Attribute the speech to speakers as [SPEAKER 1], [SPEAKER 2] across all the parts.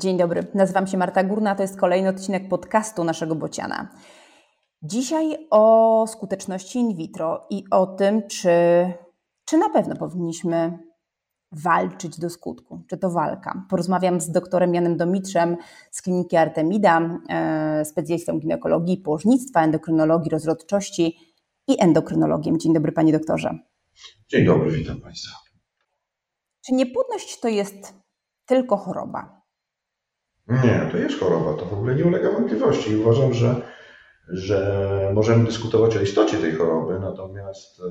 [SPEAKER 1] Dzień dobry, nazywam się Marta Górna, to jest kolejny odcinek podcastu naszego Bociana. Dzisiaj o skuteczności in vitro i o tym, czy, czy na pewno powinniśmy walczyć do skutku, czy to walka. Porozmawiam z doktorem Janem Domitrzem z kliniki Artemida, e, specjalistą ginekologii, położnictwa, endokrynologii, rozrodczości i endokrynologiem. Dzień dobry, panie doktorze.
[SPEAKER 2] Dzień dobry, witam państwa.
[SPEAKER 1] Czy niepłodność to jest tylko choroba?
[SPEAKER 2] Nie, to jest choroba, to w ogóle nie ulega wątpliwości. Uważam, że, że możemy dyskutować o istocie tej choroby, natomiast e,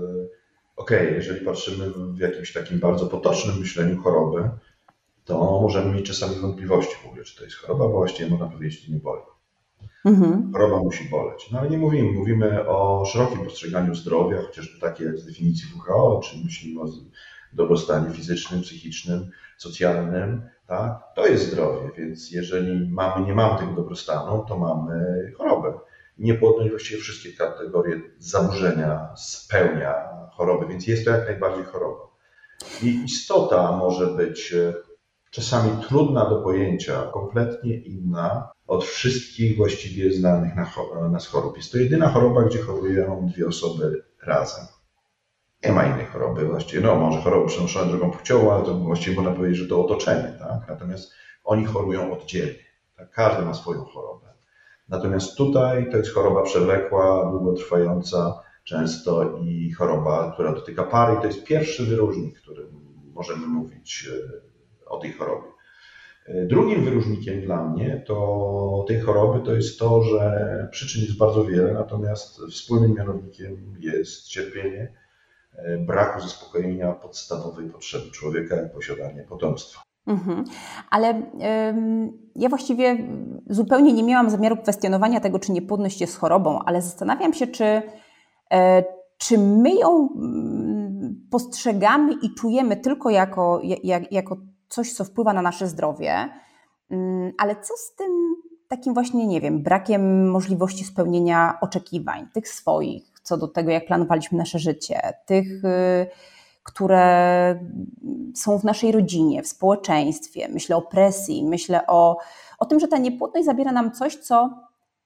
[SPEAKER 2] okej, okay, jeżeli patrzymy w jakimś takim bardzo potocznym myśleniu choroby, to możemy mieć czasami wątpliwości w ogóle, czy to jest choroba, bo właściwie można powiedzieć, że nie boli. Mhm. Choroba musi boleć. No ale nie mówimy, mówimy o szerokim postrzeganiu zdrowia, chociażby takie jak z definicji WHO, czyli myślimy o dobrostanie fizycznym, psychicznym, socjalnym, tak? to jest zdrowie, więc jeżeli mamy, nie mamy tego dobrostanu, to mamy chorobę. Niepłodność właściwie wszystkie kategorie zaburzenia spełnia choroby, więc jest to jak najbardziej choroba. I istota może być e, czasami trudna do pojęcia, kompletnie inna od wszystkich właściwie znanych na nas chorób. Jest to jedyna choroba, gdzie chorują dwie osoby razem. Nie ma innej choroby właściwie. No, może choroby przenoszone drogą płciową, ale to właściwie można powiedzieć, że to otoczenie. Tak? Natomiast oni chorują oddzielnie. Tak? Każdy ma swoją chorobę. Natomiast tutaj to jest choroba przewlekła, długotrwająca, często i choroba, która dotyka pary. I to jest pierwszy wyróżnik, którym możemy mówić e, o tej chorobie. E, drugim wyróżnikiem dla mnie to tej choroby to jest to, że przyczyn jest bardzo wiele, natomiast wspólnym mianownikiem jest cierpienie braku zaspokojenia podstawowej potrzeby człowieka, jak posiadanie potomstwa. Mhm.
[SPEAKER 1] Ale ja właściwie zupełnie nie miałam zamiaru kwestionowania tego, czy niepłodność jest chorobą, ale zastanawiam się, czy, e, czy my ją postrzegamy i czujemy tylko jako, jak, jako coś, co wpływa na nasze zdrowie, mm, ale co z tym takim właśnie, nie wiem, brakiem możliwości spełnienia oczekiwań, tych swoich, co do tego, jak planowaliśmy nasze życie, tych, y, które są w naszej rodzinie, w społeczeństwie. Myślę o presji, myślę o, o tym, że ta niepłodność zabiera nam coś, co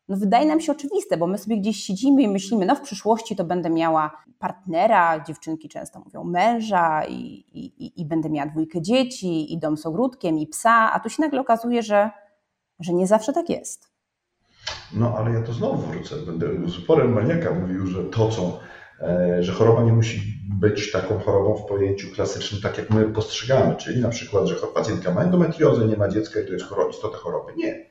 [SPEAKER 1] no wydaje nam się oczywiste, bo my sobie gdzieś siedzimy i myślimy, no w przyszłości to będę miała partnera, dziewczynki często mówią męża i, i, i będę miała dwójkę dzieci i dom z ogródkiem i psa, a tu się nagle okazuje, że, że nie zawsze tak jest.
[SPEAKER 2] No ale ja to znowu wrócę. Będę z uporem maniaka mówił, że to, co, e, że choroba nie musi być taką chorobą w pojęciu klasycznym, tak jak my postrzegamy, czyli na przykład, że pacjentka ma endometriozę, nie ma dziecka i to jest istota choroby. Nie.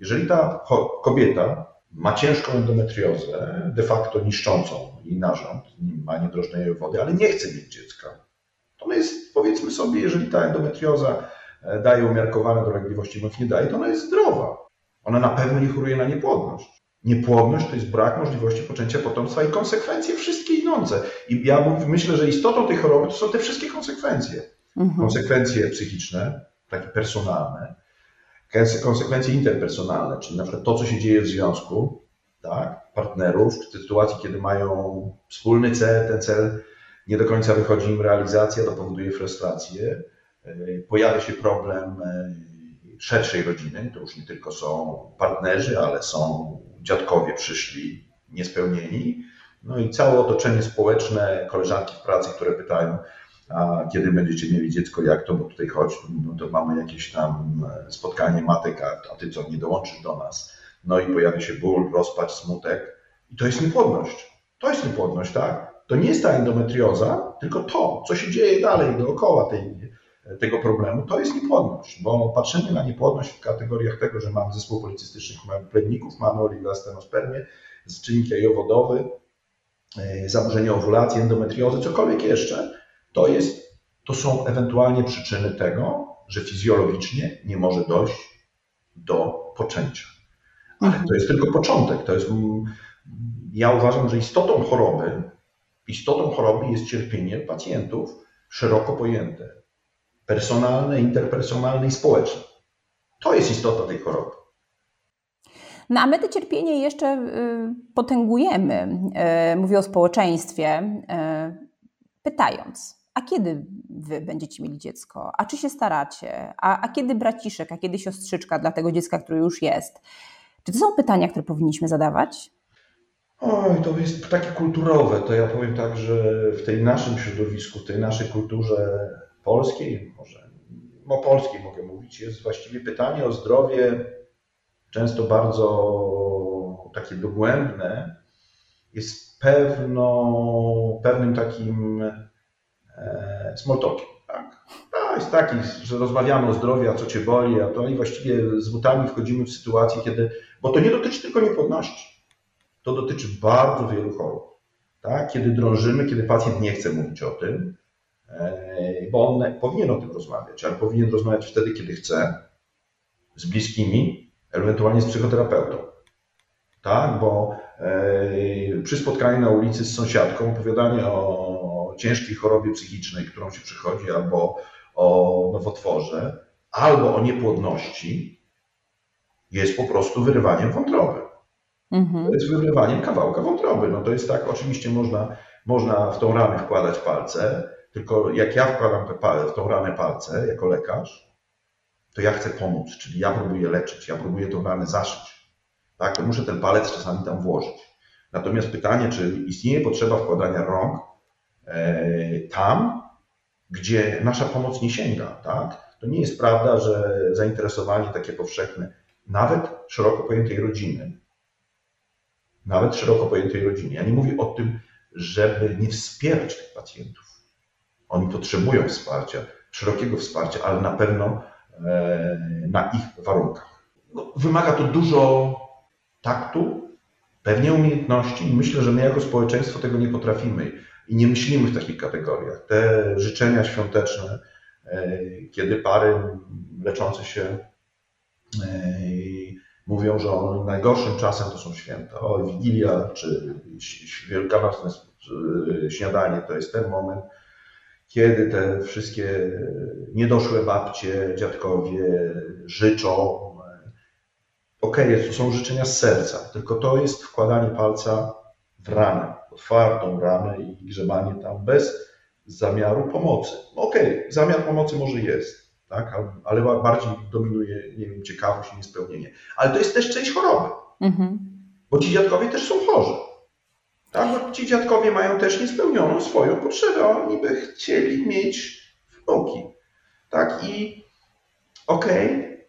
[SPEAKER 2] Jeżeli ta kobieta ma ciężką endometriozę, de facto niszczącą i narząd, ma niedrożnej wody, ale nie chce mieć dziecka, to my jest, powiedzmy sobie, jeżeli ta endometrioza e, daje umiarkowane dolegliwości bądź nie daje, to ona jest zdrowa. Ona na pewno nie choruje na niepłodność. Niepłodność to jest brak możliwości poczęcia potomstwa i konsekwencje wszystkie idące. I ja myślę, że istotą tej choroby to są te wszystkie konsekwencje. Mhm. Konsekwencje psychiczne, takie personalne, konsekwencje interpersonalne, czyli na przykład to, co się dzieje w związku, tak, partnerów, w sytuacji, kiedy mają wspólny cel, ten cel nie do końca wychodzi im realizacja, to powoduje frustrację, e, pojawia się problem e, szerszej rodziny, to już nie tylko są partnerzy, ale są dziadkowie przyszli niespełnieni, no i całe otoczenie społeczne, koleżanki w pracy, które pytają, a kiedy będziecie mieli dziecko, jak to, bo tutaj chodź, no to mamy jakieś tam spotkanie matek, a, a ty co, nie dołączysz do nas. No i pojawia się ból, rozpacz, smutek i to jest niepłodność. To jest niepłodność, tak? To nie jest ta endometrioza, tylko to, co się dzieje dalej dookoła tej tego problemu, to jest niepłodność, bo patrzymy na niepłodność w kategoriach tego, że mamy zespół policystycznych plemników, mamy oligoastenospermię, czynnik jajowodowy, e, zaburzenie owulacji, endometriozy, cokolwiek jeszcze, to, jest, to są ewentualnie przyczyny tego, że fizjologicznie nie może dojść do poczęcia. Ale to jest tylko początek. To jest, ja uważam, że istotą choroby, istotą choroby jest cierpienie pacjentów szeroko pojęte personalne, interpersonalne i społeczne. To jest istota tej choroby.
[SPEAKER 1] No a my to cierpienie jeszcze y, potęgujemy, y, mówię o społeczeństwie, y, pytając, a kiedy wy będziecie mieli dziecko? A czy się staracie? A, a kiedy braciszek, a kiedy siostrzyczka dla tego dziecka, które już jest? Czy to są pytania, które powinniśmy zadawać?
[SPEAKER 2] Oj, to jest takie kulturowe. To ja powiem tak, że w tej naszym środowisku, w tej naszej kulturze polskiej, może o polskiej mogę mówić, jest właściwie pytanie o zdrowie często bardzo takie dogłębne, jest pewno, pewnym takim e, small talkiem. Tak? To jest taki, że rozmawiamy o zdrowiu, a co cię boli, a to i właściwie z butami wchodzimy w sytuację, kiedy, bo to nie dotyczy tylko niepłodności, to dotyczy bardzo wielu chorób. Tak? Kiedy drążymy, kiedy pacjent nie chce mówić o tym, bo on powinien o tym rozmawiać, ale powinien rozmawiać wtedy, kiedy chce, z bliskimi, ewentualnie z psychoterapeutą. Tak, bo e, przy spotkaniu na ulicy z sąsiadką opowiadanie o ciężkiej chorobie psychicznej, którą się przychodzi, albo o nowotworze, albo o niepłodności, jest po prostu wyrywaniem wątroby. Mhm. To jest wyrywaniem kawałka wątroby. No to jest tak, oczywiście można, można w tą ranę wkładać palce, tylko jak ja wkładam w tą ranę palce jako lekarz, to ja chcę pomóc, czyli ja próbuję leczyć, ja próbuję tą ranę zaszyć. Tak, to muszę ten palec czasami tam włożyć. Natomiast pytanie, czy istnieje potrzeba wkładania rąk e, tam, gdzie nasza pomoc nie sięga, tak? To nie jest prawda, że zainteresowanie takie powszechne, nawet szeroko pojętej rodziny, nawet szeroko pojętej rodziny. Ja nie mówię o tym, żeby nie wspierać tych pacjentów. Oni potrzebują wsparcia, szerokiego wsparcia, ale na pewno e, na ich warunkach. No, wymaga to dużo taktu, pewnie umiejętności i myślę, że my jako społeczeństwo tego nie potrafimy i nie myślimy w takich kategoriach. Te życzenia świąteczne, e, kiedy pary leczące się e, mówią, że najgorszym czasem to są święta. O, Wigilia czy Wielkanocne śniadanie to jest ten moment, kiedy te wszystkie niedoszłe babcie, dziadkowie życzą. Okej, okay, to są życzenia z serca, tylko to jest wkładanie palca w ranę, otwartą ranę i grzebanie tam bez zamiaru pomocy. Okej, okay, zamiar pomocy może jest, tak? ale bardziej dominuje, nie wiem, ciekawość i niespełnienie. Ale to jest też część choroby, mhm. bo ci dziadkowie też są chorzy. Tak? Bo ci dziadkowie mają też niespełnioną swoją potrzebę. Oni by chcieli mieć wnuki. Tak? I okej, okay,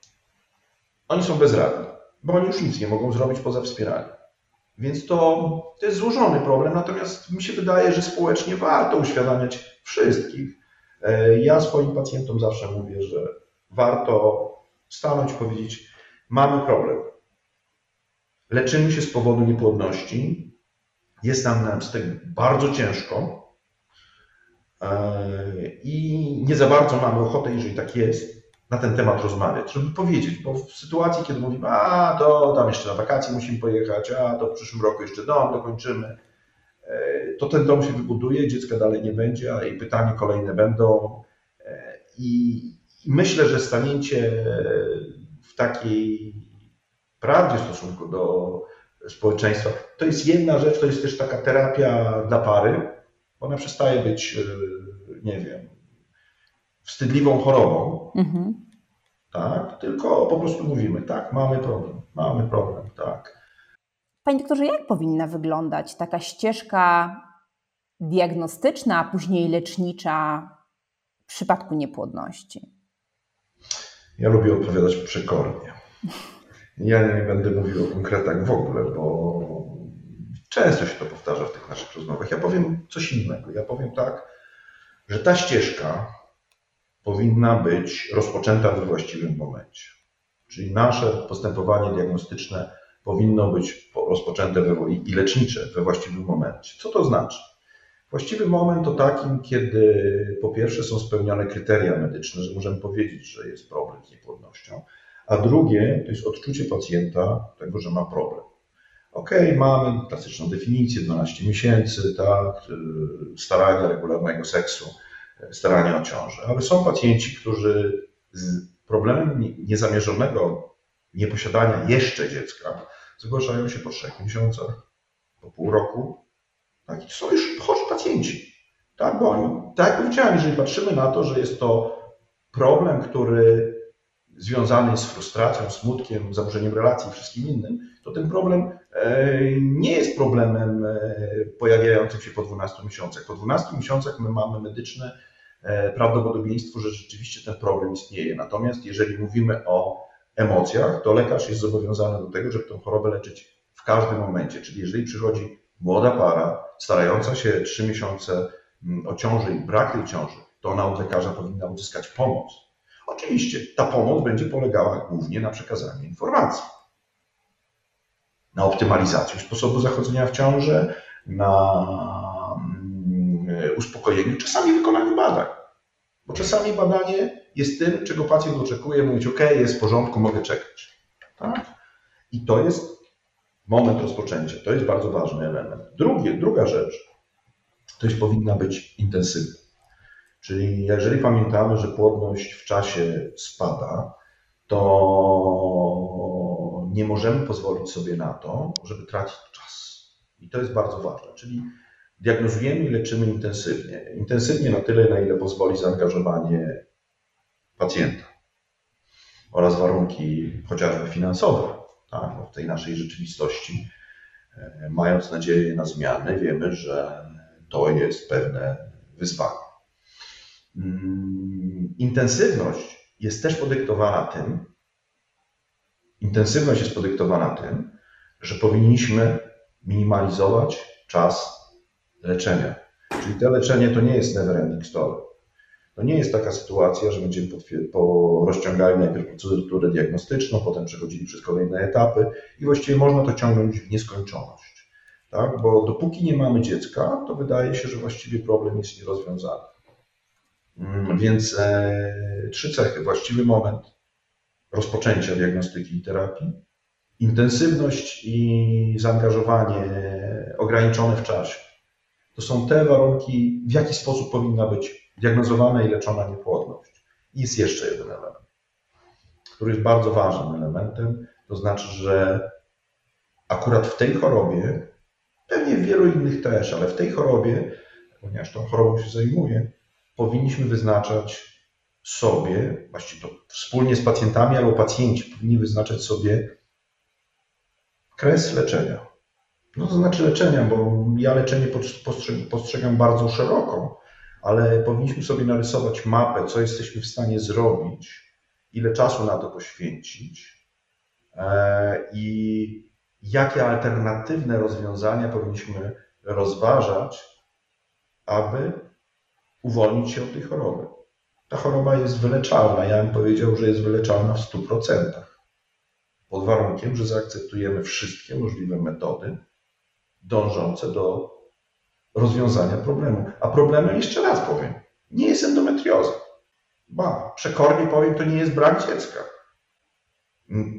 [SPEAKER 2] oni są bezradni, bo oni już nic nie mogą zrobić poza wspieraniem. Więc to, to jest złożony problem, natomiast mi się wydaje, że społecznie warto uświadamiać wszystkich, E, ja swoim pacjentom zawsze mówię, że warto stanąć i powiedzieć: Mamy problem. Leczymy się z powodu niepłodności. Jest nam z tego bardzo ciężko. E, I nie za bardzo mamy ochotę, jeżeli tak jest, na ten temat rozmawiać, żeby powiedzieć, bo w sytuacji, kiedy mówimy, a to tam jeszcze na wakacje musimy pojechać, a to w przyszłym roku jeszcze dom dokończymy, to ten dom się wybuduje, dziecka dalej nie będzie, a i pytania kolejne będą. E, I myślę, że stanięcie w takiej prawdzie w stosunku do społeczeństwa to jest jedna rzecz, to jest też taka terapia dla pary. Ona przestaje być, e, nie wiem, wstydliwą chorobą. Mhm. Tak, tylko po prostu mówimy, tak, mamy problem, mamy problem, tak.
[SPEAKER 1] Panie doktorze, jak powinna wyglądać taka ścieżka diagnostyczna, a później lecznicza w przypadku niepłodności?
[SPEAKER 2] Ja lubię odpowiadać przekornie. Ja nie będę mówił o konkretach w ogóle, bo często się to powtarza w tych naszych rozmowach. Ja powiem coś innego. Ja powiem tak, że ta ścieżka powinna być rozpoczęta we właściwym momencie. Czyli nasze postępowanie diagnostyczne powinno być rozpoczęte i lecznicze we właściwym momencie. Co to znaczy? Właściwy moment to takim, kiedy po pierwsze są spełnione kryteria medyczne, że możemy powiedzieć, że jest problem z niepłodnością, a drugie to jest odczucie pacjenta tego, że ma problem. Ok, mamy klasyczną definicję 12 miesięcy, tak, y, starania regularnego seksu, starania o ciążę, ale są pacjenci, którzy z problemem niezamierzonego nieposiadania jeszcze dziecka zgłaszają się po trzech miesiącach, po pół roku. Tak? I to są już chorzy pacjenci. Tak, bo oni, tak jak powiedziałem, jeżeli patrzymy na to, że jest to problem, który związany z frustracją, smutkiem, zaburzeniem relacji i wszystkim innym, to ten problem e, nie jest problemem e, pojawiającym się po 12 miesiącach. Po 12 miesiącach my mamy medyczne e, prawdopodobieństwo, że rzeczywiście ten problem istnieje. Natomiast jeżeli mówimy o emocjach, to lekarz jest zobowiązany do tego, żeby tę chorobę leczyć w każdym momencie. Czyli jeżeli przychodzi młoda para, starająca się 3 miesiące mm, o ciąży i brak tej ciąży, to ona od lekarza powinna uzyskać pomoc. Oczywiście ta pomoc będzie polegała głównie na przekazaniu informacji, na optymalizacji sposobu zachodzenia w ciąży, na mm, uspokojeniu, czasami wykonaniu badań. Bo czasami badanie jest tym, czego pacjent oczekuje, mówić, OK, jest w porządku, mogę czekać. Tak? I to jest moment rozpoczęcia. To jest bardzo ważny element. Drugie, druga rzecz, to jest powinna być intensywna. Czyli jeżeli pamiętamy, że płodność w czasie spada, to nie możemy pozwolić sobie na to, żeby tracić czas. I to jest bardzo ważne. Czyli diagnozujemy i leczymy intensywnie. Intensywnie na tyle, na ile pozwoli zaangażowanie pacjenta oraz warunki chociażby finansowe tak, w tej naszej rzeczywistości. E, mając nadzieję na zmiany, wiemy, że to jest pewne wyzwanie. Mm, intensywność jest też podyktowana tym, intensywność jest podyktowana tym, że powinniśmy minimalizować czas leczenia. Czyli to leczenie to nie jest never ending story. To nie jest taka sytuacja, że będziemy po rozciągali najpierw procedurę diagnostyczną, potem przechodzili przez kolejne etapy i właściwie można to ciągnąć w nieskończoność. Tak? Bo dopóki nie mamy dziecka, to wydaje się, że właściwie problem jest nierozwiązany. Mm, więc e, trzy cechy. Właściwy moment rozpoczęcia diagnostyki i terapii, intensywność i zaangażowanie ograniczone w czasie. To są te warunki, w jaki sposób powinna być diagnozowana i leczona niepłodność. I jest jeszcze jeden element, który jest bardzo ważnym elementem, to znaczy, że akurat w tej chorobie, pewnie w wielu innych też, ale w tej chorobie, ponieważ tą chorobą się zajmuję, powinniśmy wyznaczać sobie, właściwie to wspólnie z pacjentami albo pacjenci powinni wyznaczać sobie kres leczenia. No to znaczy leczenia, bo ja leczenie postrzegam bardzo szeroko, ale powinniśmy sobie narysować mapę, co jesteśmy w stanie zrobić, ile czasu na to poświęcić e, i jakie alternatywne rozwiązania powinniśmy rozważać, aby uwolnić się od tej choroby. Ta choroba jest wyleczalna. Ja bym powiedział, że jest wyleczalna w 100%. Pod warunkiem, że zaakceptujemy wszystkie możliwe metody dążące do rozwiązania problemu. A problemem, jeszcze raz powiem, nie jest endometrioza. Ba, przekornie powiem, to nie jest brak dziecka.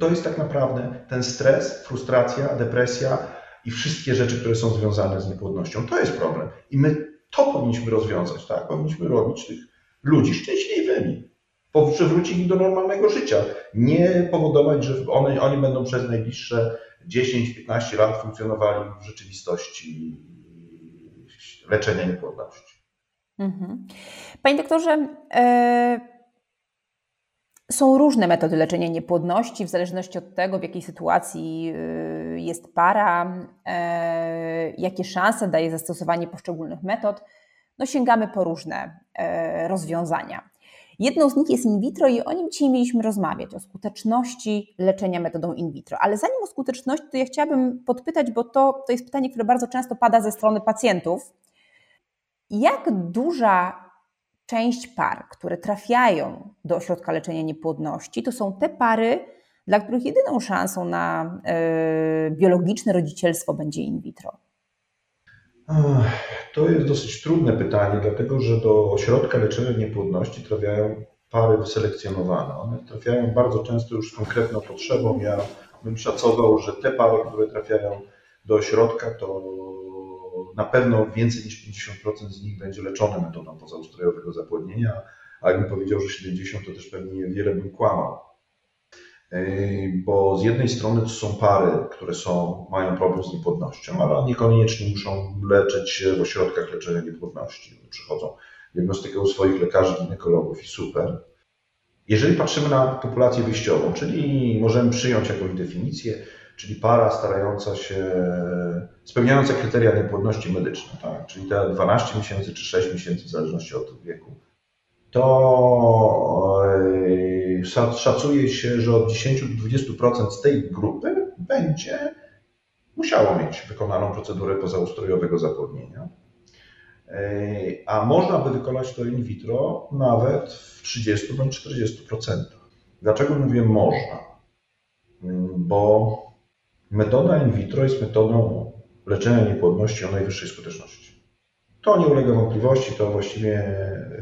[SPEAKER 2] To jest tak naprawdę ten stres, frustracja, depresja i wszystkie rzeczy, które są związane z niepłodnością. To jest problem. I my to powinniśmy rozwiązać, tak? Powinniśmy robić tych ludzi szczęśliwymi, przywrócić ich do normalnego życia, nie powodować, że one, oni będą przez najbliższe 10-15 lat funkcjonowali w rzeczywistości leczenia niepłodności.
[SPEAKER 1] Mhm. Panie doktorze, e, są różne metody leczenia niepłodności, w zależności od tego, w jakiej sytuacji e, jest para, e, jakie szanse daje zastosowanie poszczególnych metod. No, sięgamy po różne e, rozwiązania. Jedną z nich jest in vitro i o nim dzisiaj mieliśmy rozmawiać, o skuteczności leczenia metodą in vitro. Ale zanim o skuteczności, to ja chciałabym podpytać, bo to, to jest pytanie, które bardzo często pada ze strony pacjentów. Jak duża część par, które trafiają do ośrodka leczenia niepłodności, to są te pary, dla których jedyną szansą na y, biologiczne rodzicielstwo będzie in vitro?
[SPEAKER 2] To jest dosyć trudne pytanie, dlatego że do ośrodka leczenia niepłodności trafiają pary wyselekcjonowane. One trafiają bardzo często już z konkretną potrzebą. Ja bym szacował, że te pary, które trafiają do ośrodka, to na pewno więcej niż 50% z nich będzie leczone metodą pozaustrojowego zapłodnienia, a jakbym powiedział, że 70%, to też pewnie wiele bym kłamał. bo z jednej strony to są pary, które są, mają problem z niepłodnością, ale niekoniecznie muszą leczyć się w ośrodkach leczenia niepłodności. Przychodzą diagnostykę u swoich lekarzy, ginekologów i super. Jeżeli patrzymy na populację wyjściową, czyli możemy przyjąć jakąś definicję, czyli para starająca się, spełniająca kryteria niepłodności medycznej, tak? czyli te 12 miesięcy czy 6 miesięcy w zależności od wieku, to e, szacuje się, że od 10 do 20% z tej grupy będzie musiało mieć wykonaną procedurę pozaustrojowego zapłodnienia. E, a można by wykonać to in vitro nawet w 30 bądź 40%. Dlaczego mówię można? Mm, bo metoda in vitro jest metodą leczenia niepłodności o najwyższej skuteczności. To nie ulega wątpliwości, to właściwie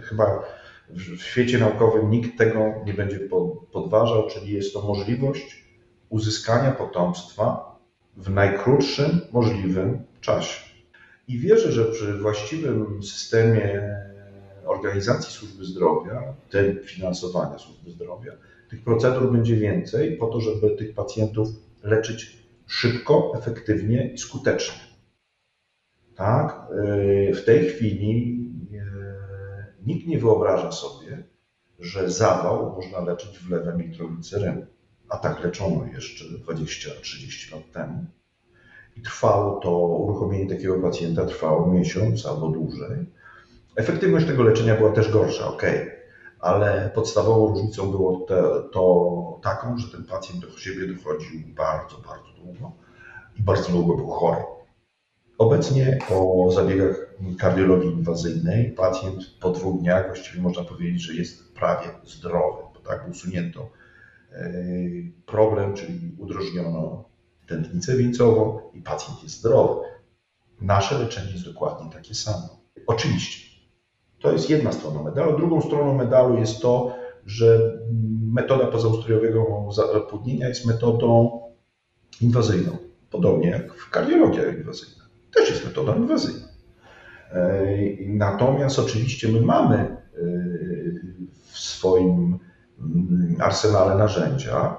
[SPEAKER 2] chyba w świecie naukowym nikt tego nie będzie podważał, czyli jest to możliwość uzyskania potomstwa w najkrótszym możliwym czasie. I wierzę, że przy właściwym systemie organizacji służby zdrowia, tym finansowania służby zdrowia, tych procedur będzie więcej po to, żeby tych pacjentów leczyć szybko, efektywnie i skutecznie. Tak? Y, w tej chwili y, nikt nie wyobraża sobie, że zawał można leczyć wlewem nitrogliceryny. A tak leczono jeszcze 20-30 lat temu. I trwało to, uruchomienie takiego pacjenta trwało miesiąc albo dłużej. Efektywność tego leczenia była też gorsza, ok, ale podstawową różnicą było te, to taką, że ten pacjent do siebie dochodził bardzo, bardzo długo i bardzo długo był chory. Obecnie po zabiegach kardiologii inwazyjnej pacjent po dwóch dniach właściwie można powiedzieć, że jest prawie zdrowy, bo tak usunięto e, problem, czyli udrożniono tętnicę wieńcową i pacjent jest zdrowy. Nasze leczenie jest dokładnie takie samo. Oczywiście, to jest jedna strona medalu. Drugą stroną medalu jest to, że metoda pozaustrojowego zapłodnienia jest metodą inwazyjną. Podobnie jak w kardiologia inwazyjna. Też jest metoda inwazyjna. Natomiast oczywiście my mamy e, w swoim mm, arsenale narzędzia,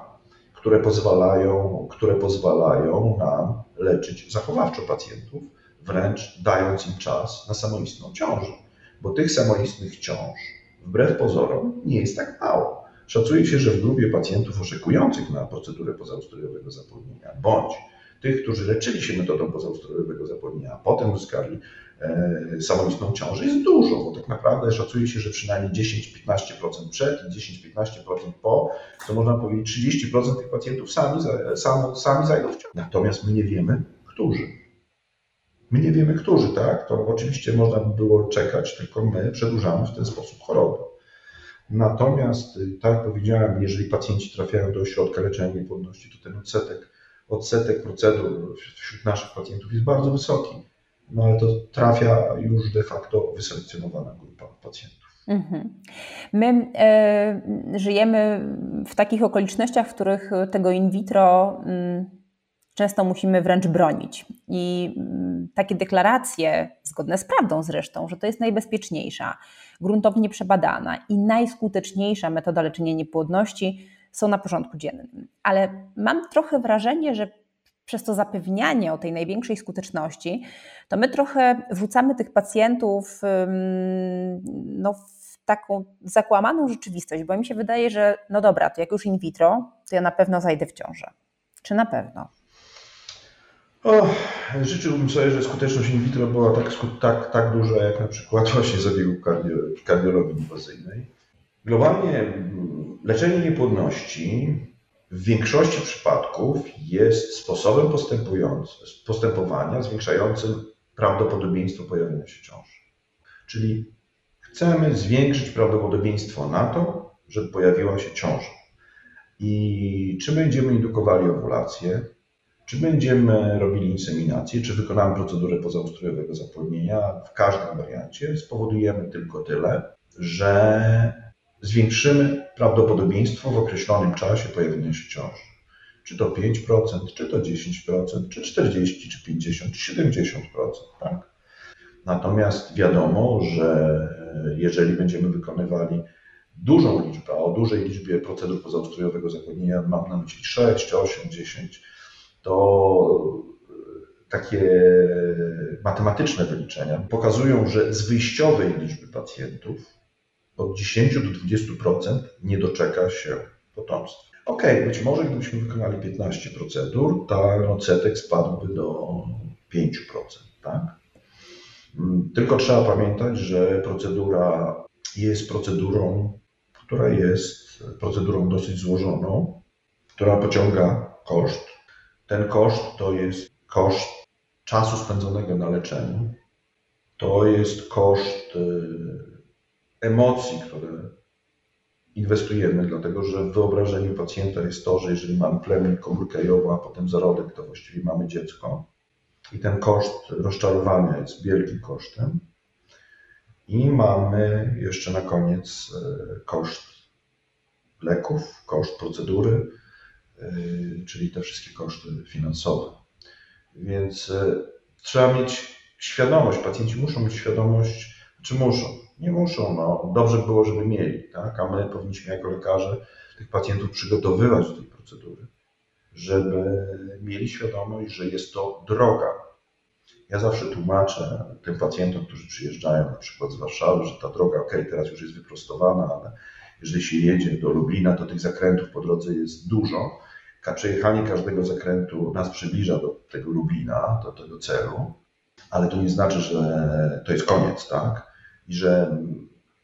[SPEAKER 2] które pozwalają, które pozwalają nam leczyć zachowawczo pacjentów, wręcz dając im czas na samoistną ciążę. Bo tych samoistnych ciąż, wbrew pozorom, nie jest tak mało. Szacuje się, że w grupie pacjentów oczekujących na procedurę pozaustrojowego zapłodnienia, bądź tych, którzy leczyli się metodą pozaustrojowego zapłodnienia, a potem uzyskali e, samoistną ciążę, jest dużo, bo tak naprawdę szacuje się, że przynajmniej 10-15% przed i 10-15% po, to można powiedzieć 30% tych pacjentów sami, sami, sami zajdą w ciążę. Natomiast my nie wiemy, którzy. My nie wiemy, którzy, tak? To oczywiście można by było czekać, tylko my przedłużamy w ten sposób chorobę. Natomiast, tak jak powiedziałem, jeżeli pacjenci trafiają do ośrodka leczenia niepłodności, to ten odsetek odsetek procedur wśród naszych pacjentów jest bardzo wysoki, no ale to trafia już de facto wyselekcjonowana grupa pacjentów. Mhm.
[SPEAKER 1] My e, żyjemy w takich okolicznościach, w których tego in vitro mm, często musimy wręcz bronić. I mm, takie deklaracje, zgodne z prawdą zresztą, że to jest najbezpieczniejsza, gruntownie przebadana i najskuteczniejsza metoda leczenia niepłodności, są na porządku dziennym. Ale mam trochę wrażenie, że przez to zapewnianie o tej największej skuteczności, to my trochę wrzucamy tych pacjentów no, w taką zakłamaną rzeczywistość, bo mi się wydaje, że no dobra, to jak już in vitro, to ja na pewno zajdę w ciążę. Czy na pewno?
[SPEAKER 2] O, życzyłbym sobie, że skuteczność in vitro była tak, tak, tak duża, jak na przykład właśnie zabiegu kardiologii inwazyjnej. Globalnie Leczenie niepłodności w większości przypadków jest sposobem postępowania zwiększającym prawdopodobieństwo pojawienia się ciąży. Czyli chcemy zwiększyć prawdopodobieństwo na to, żeby pojawiła się ciąża. I czy będziemy indukowali owulację, czy będziemy robili inseminację, czy wykonamy procedurę pozaustrojowego zapłodnienia, w każdym wariancie spowodujemy tylko tyle, że zwiększymy prawdopodobieństwo w określonym czasie pojawienia się ciąży. Czy to 5%, czy to 10%, czy 40%, czy 50%, czy 70%. Tak? Natomiast wiadomo, że jeżeli będziemy wykonywali dużą liczbę, o dużej liczbie procedur pozaustrojowego zapłodnienia mam na myśli 6, 8, 10, to takie matematyczne wyliczenia pokazują, że z wyjściowej liczby pacjentów od 10 do 20% nie doczeka się potomstwa. Ok, być może gdybyśmy wykonali 15 procedur, to odsetek spadłby do 5%. Tak? Mm, tylko trzeba pamiętać, że procedura jest procedurą, która jest procedurą dosyć złożoną, która pociąga koszt. Ten koszt to jest koszt czasu spędzonego na leczeniu, to jest koszt y, emocji, które inwestujemy, dlatego że w wyobrażeniu pacjenta jest to, że jeżeli mamy plemię komórkę jową, a potem zarodek, to właściwie mamy dziecko. I ten koszt rozczarowania jest wielkim kosztem. I mamy jeszcze na koniec y, koszt leków, koszt procedury, czyli te wszystkie koszty finansowe. Więc e, trzeba mieć świadomość, pacjenci muszą mieć świadomość, czy muszą, nie muszą, no, dobrze by było, żeby mieli, tak? a my powinniśmy jako lekarze tych pacjentów przygotowywać do tej procedury, żeby mieli świadomość, że jest to droga. Ja zawsze tłumaczę tym pacjentom, którzy przyjeżdżają na przykład z Warszawy, że ta droga, ok, teraz już jest wyprostowana, ale jeżeli się jedzie do Lublina, to tych zakrętów po drodze jest dużo przejechanie każdego zakrętu nas przybliża do tego Lublina, do tego celu, ale to nie znaczy, że to jest koniec, tak? I że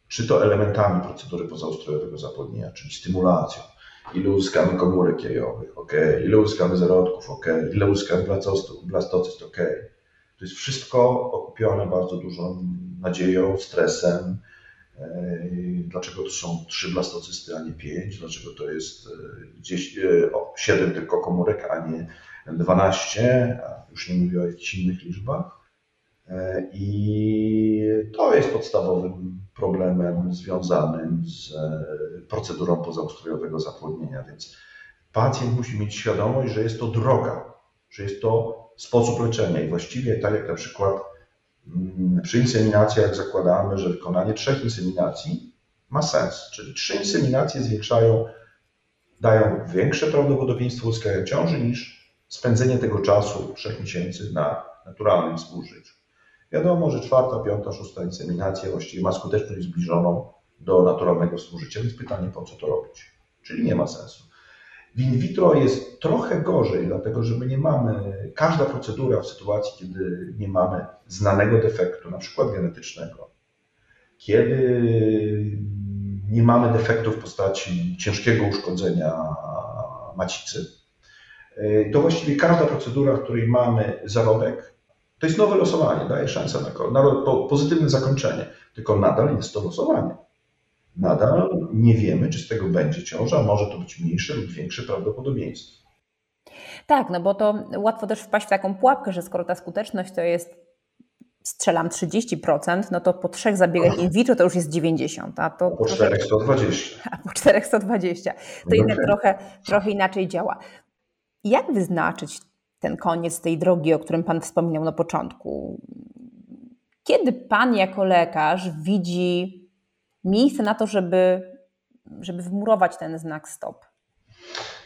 [SPEAKER 2] czy to elementami procedury pozaustrojowego zapłodnienia, czyli stymulacją, ile uzyskamy komórek jajowych, ok, ile uzyskamy zarodków, ok, ile uzyskamy blastocyst, ok. To jest wszystko okupione bardzo dużą nadzieją, stresem, Dlaczego to są trzy blastocysty, a nie pięć? Dlaczego to jest e, gdzieś 7 e, tylko komórek, a nie 12? A już nie mówię o jakichś innych liczbach. E, I to jest podstawowym problemem związanym z procedurą pozaustrojowego zapłodnienia. Więc pacjent musi mieć świadomość, że jest to droga, że jest to sposób leczenia. I właściwie tak jak na przykład przy inseminacjach zakładamy, że wykonanie trzech inseminacji ma sens, czyli trzy inseminacje zwiększają, dają większe prawdopodobieństwo uzyskania ciąży niż spędzenie tego czasu trzech miesięcy na naturalnym współżyciu. Wiadomo, że czwarta, piąta, szósta inseminacja właściwie ma skuteczność zbliżoną do naturalnego współżycia, więc pytanie, po co to robić? Czyli nie ma sensu. W in vitro jest trochę gorzej, dlatego że my nie mamy, każda procedura w sytuacji, kiedy nie mamy znanego defektu, na przykład genetycznego, kiedy nie mamy defektu w postaci ciężkiego uszkodzenia macicy, to właściwie każda procedura, w której mamy zarodek, to jest nowe losowanie, daje szansę na, na pozytywne zakończenie, tylko nadal jest to losowanie nadal nie wiemy, czy z tego będzie ciąża, może to być mniejsze lub większe prawdopodobieństwo.
[SPEAKER 1] Tak, no bo to łatwo też wpaść w taką pułapkę, że skoro ta skuteczność to jest strzelam 30%, no to po trzech zabiegach in vitro to już jest 90. A to
[SPEAKER 2] po czterech 120.
[SPEAKER 1] A po czterech 120. To jednak trochę, trochę inaczej działa. Jak wyznaczyć ten koniec tej drogi, o którym Pan wspominał na początku? Kiedy Pan jako lekarz widzi miejsce na to, żeby, żeby wmurować ten znak stop?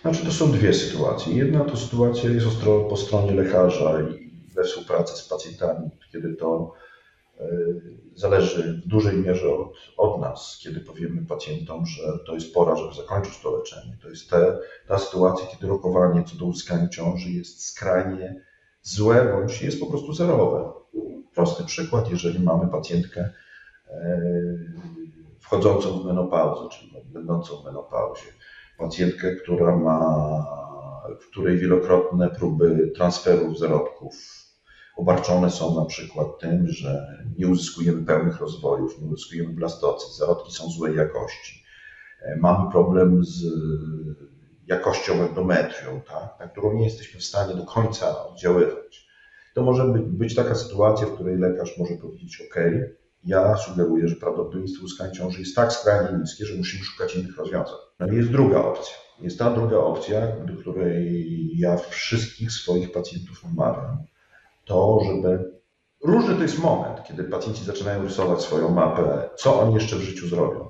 [SPEAKER 2] Znaczy, to są dwie sytuacje. Jedna to sytuacja jest po stronie lekarza i we współpracy z pacjentami, kiedy to e, zależy w dużej mierze od, od nas, kiedy powiemy pacjentom, że to jest pora, żeby zakończyć to leczenie. To jest te, ta sytuacja, kiedy rokowanie co do uzyskania ciąży jest skrajnie złe bądź jest po prostu zerowe. Prosty przykład, jeżeli mamy pacjentkę e, wchodzącą w menopauzę, czyli będącą w menopauzie. Pacjentkę, która ma, w której wielokrotne próby transferów zarodków obarczone są na przykład tym, że nie uzyskujemy pełnych rozwojów, nie uzyskujemy blastocyt, zarodki są złej jakości. E, mamy problem z jakością endometrium, tak, na którą nie jesteśmy w stanie do końca oddziaływać. To może być taka sytuacja, w której lekarz może powiedzieć: OK, ja sugeruję, że prawdopodobieństwo uzyskania ciąży jest tak skrajnie niskie, że musimy szukać innych rozwiązań. No i jest druga opcja. Jest ta druga opcja, do której ja wszystkich swoich pacjentów namawiam. To, żeby. Różny to jest moment, kiedy pacjenci zaczynają rysować swoją mapę, co oni jeszcze w życiu zrobią.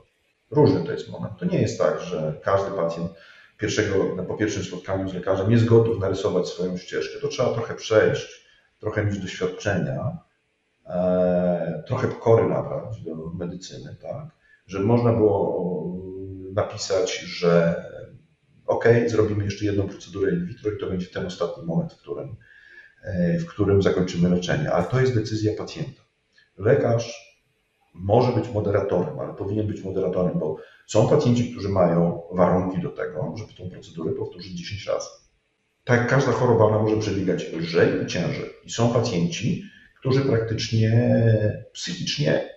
[SPEAKER 2] Różny to jest moment. To nie jest tak, że każdy pacjent pierwszego, po pierwszym spotkaniu z lekarzem jest gotów narysować swoją ścieżkę. To trzeba trochę przejść, trochę mieć doświadczenia, e, trochę pokory nabrać do medycyny, tak? Że można było napisać, że ok, zrobimy jeszcze jedną procedurę in vitro i to będzie ten ostatni moment, w którym, e, w którym zakończymy leczenie. Ale to jest decyzja pacjenta. Lekarz może być moderatorem, ale powinien być moderatorem, bo są pacjenci, którzy mają warunki do tego, żeby tę procedurę powtórzyć 10 razy. Tak, każda choroba ona może przebiegać lżej i ciężej. I są pacjenci, którzy praktycznie psychicznie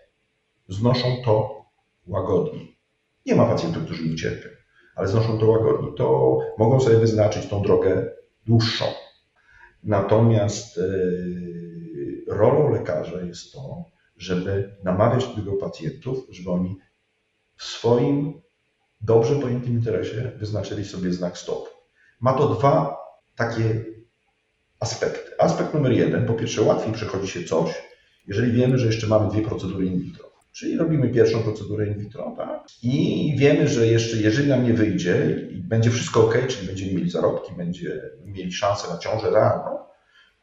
[SPEAKER 2] znoszą to łagodniej. Nie ma pacjentów, którzy nie cierpią, ale znoszą to łagodniej. To mogą sobie wyznaczyć tą drogę dłuższą. Natomiast yy, rolą lekarza jest to, żeby namawiać tego pacjentów, żeby oni w swoim dobrze pojętym interesie wyznaczyli sobie znak stop. Ma to dwa takie aspekty. Aspekt numer jeden, po pierwsze łatwiej przechodzi się coś, jeżeli wiemy, że jeszcze mamy dwie procedury in vitro. Czyli robimy pierwszą procedurę in vitro, tak? I wiemy, że jeszcze, jeżeli nam nie wyjdzie i będzie wszystko ok, czyli będziemy mieli zarodki, będziemy mieli szansę na ciążę realną,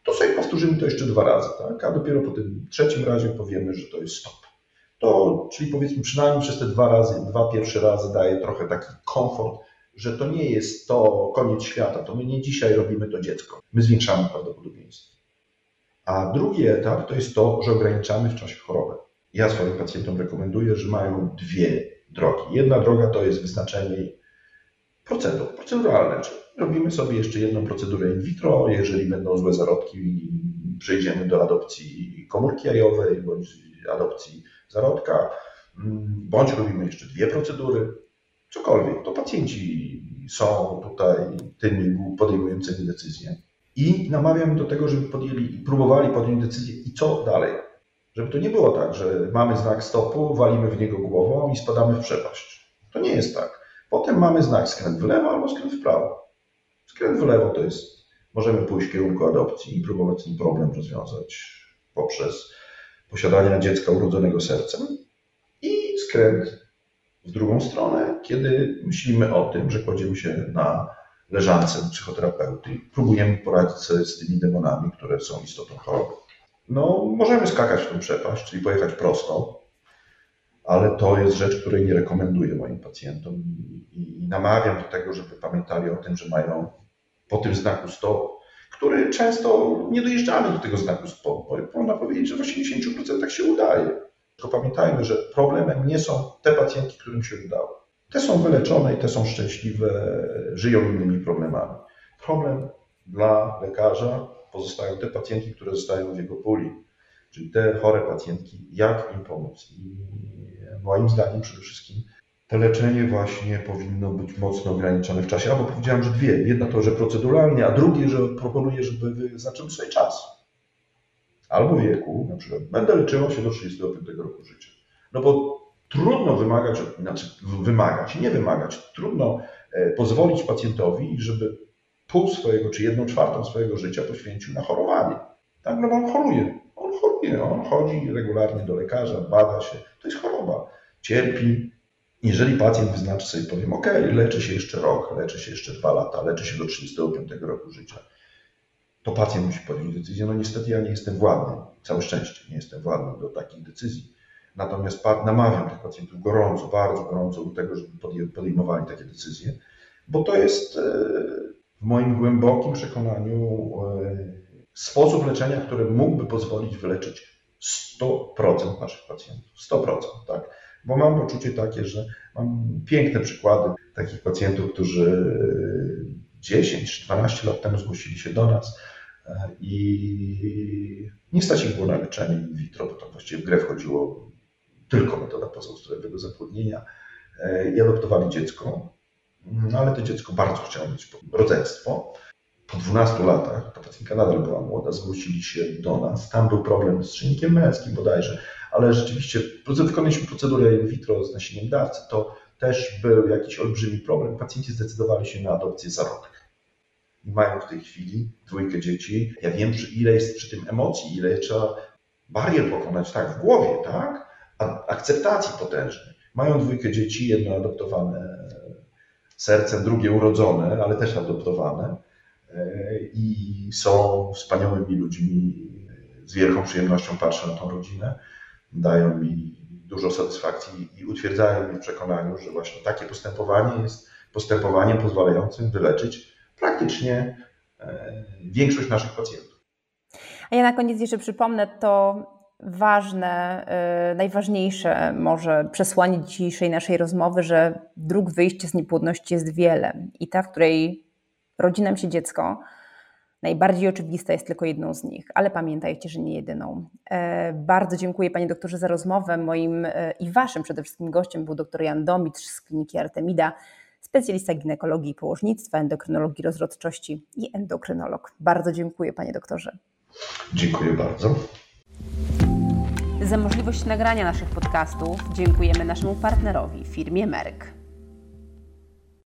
[SPEAKER 2] to sobie powtórzymy to jeszcze dwa razy, tak? A dopiero po tym trzecim razie powiemy, że to jest stop. To, czyli powiedzmy przynajmniej przez te dwa razy, dwa pierwsze razy daje trochę taki komfort, że to nie jest to koniec świata, to my nie dzisiaj robimy to dziecko. My zwiększamy prawdopodobieństwo. A drugi etap to jest to, że ograniczamy w czasie choroby. Ja swoim pacjentom rekomenduję, że mają dwie drogi. Jedna droga to jest wyznaczenie procedur, proceduralne, czyli robimy sobie jeszcze jedną procedurę in vitro, jeżeli będą złe zarodki, przejdziemy do adopcji komórki jajowej bądź adopcji zarodka, bądź robimy jeszcze dwie procedury, cokolwiek. To pacjenci są tutaj tymi podejmującymi decyzje i namawiam do tego, żeby podjęli i próbowali podjąć decyzję i co dalej. Żeby to nie było tak, że mamy znak stopu, walimy w niego głową i spadamy w przepaść. To nie jest tak. Potem mamy znak skręt w lewo albo skręt w prawo. Skręt w lewo to jest, możemy pójść w kierunku adopcji i próbować ten problem rozwiązać poprzez posiadanie dziecka urodzonego sercem. I skręt w drugą stronę, kiedy myślimy o tym, że kładziemy się na leżance psychoterapeuty i próbujemy poradzić sobie z tymi demonami, które są istotą choroby. No, możemy skakać w tą przepaść, czyli pojechać prosto, ale to jest rzecz, której nie rekomenduję moim pacjentom i, namawiam do tego, żeby pamiętali o tym, że mają po tym znaku stop, który często nie dojeżdżamy do tego znaku stop, bo można powiedzieć, że w 80% się udaje. Tylko pamiętajmy, że problemem nie są te pacjentki, którym się udało. Te są wyleczone i te są szczęśliwe, żyją innymi problemami. Problem dla lekarza pozostają te pacjentki, które zostają w jego puli, czyli te chore pacjentki, jak im pomóc. I moim zdaniem przede wszystkim to leczenie właśnie powinno być mocno ograniczone w czasie. Albo powiedziałem, że dwie. Jedna to, że proceduralnie, a drugie, że proponuję, żeby wyznaczyć sobie czas. Albo wieku, na przykład będę leczyła się do 35 roku życia. No bo trudno wymagać, znaczy wymagać, nie wymagać, trudno e, pozwolić pacjentowi, żeby pół swojego, czy jedną czwartą swojego życia poświęcił na chorowanie. Tak, no bo on choruje. On choruje, on chodzi regularnie do lekarza, bada się. To jest choroba. Cierpi, jeżeli pacjent wyznaczy sobie, powiem, ok, leczę się jeszcze rok, leczę się jeszcze dwa lata, leczę się do 35 roku życia, to pacjent musi podjąć decyzję. No niestety ja nie jestem władny, całe szczęście nie jestem władny do takich decyzji. Natomiast namawiam tych pacjentów gorąco, bardzo gorąco do tego, żeby podejmowali takie decyzje, bo to jest e, w moim głębokim przekonaniu e, sposób leczenia, który mógłby pozwolić wyleczyć 100% naszych pacjentów. 100%, tak? bo mam poczucie takie, że mam piękne przykłady takich pacjentów, którzy 10 czy 12 lat temu zgłosili się do nas e, i nie stać ich było na leczenie in vitro, bo tam właściwie w grę wchodziło tylko metoda pozaustrojowego zapłodnienia e, i adoptowali dziecko, no ale to dziecko bardzo chciało mieć rodzeństwo. Po 12 latach, ta pacjentka nadal była młoda, zgłosili się do nas. Tam był problem z czynnikiem męskim bodajże, ale rzeczywiście wykonaliśmy procedurę in vitro z nasieniem dawcy, to też był jakiś olbrzymi problem. Pacjenci zdecydowali się na adopcję zarodka. I mają w tej chwili dwójkę dzieci. Ja wiem, ile jest przy tym emocji, ile trzeba barier pokonać tak w głowie, tak? A akceptacji potężnej. mają dwójkę dzieci, jedno adoptowane sercem, drugie urodzone, ale też adoptowane i są wspaniałymi ludźmi. Z wielką przyjemnością patrzę na tą rodzinę. Dają mi dużo satysfakcji i utwierdzają mnie w przekonaniu, że właśnie takie postępowanie jest postępowaniem pozwalającym wyleczyć praktycznie e, większość naszych pacjentów.
[SPEAKER 1] A ja na koniec jeszcze przypomnę to ważne, e, najważniejsze może przesłanie dzisiejszej naszej rozmowy, że dróg wyjścia z niepłodności jest wiele i ta, w której rodzi nam się dziecko, Najbardziej oczywista jest tylko jedną z nich, ale pamiętajcie, że nie jedyną. E, bardzo dziękuję Panie doktorze za rozmowę. Moim i Waszym przede wszystkim gościem był dr Jan Domitrz z kliniki Artemida, specjalista ginekologii i położnictwa, endokrynologii rozrodczości i endokrynolog. Bardzo dziękuję Panie doktorze.
[SPEAKER 2] Dziękuję bardzo.
[SPEAKER 1] Za możliwość nagrania naszych podcastów dziękujemy naszemu partnerowi, firmie Merck.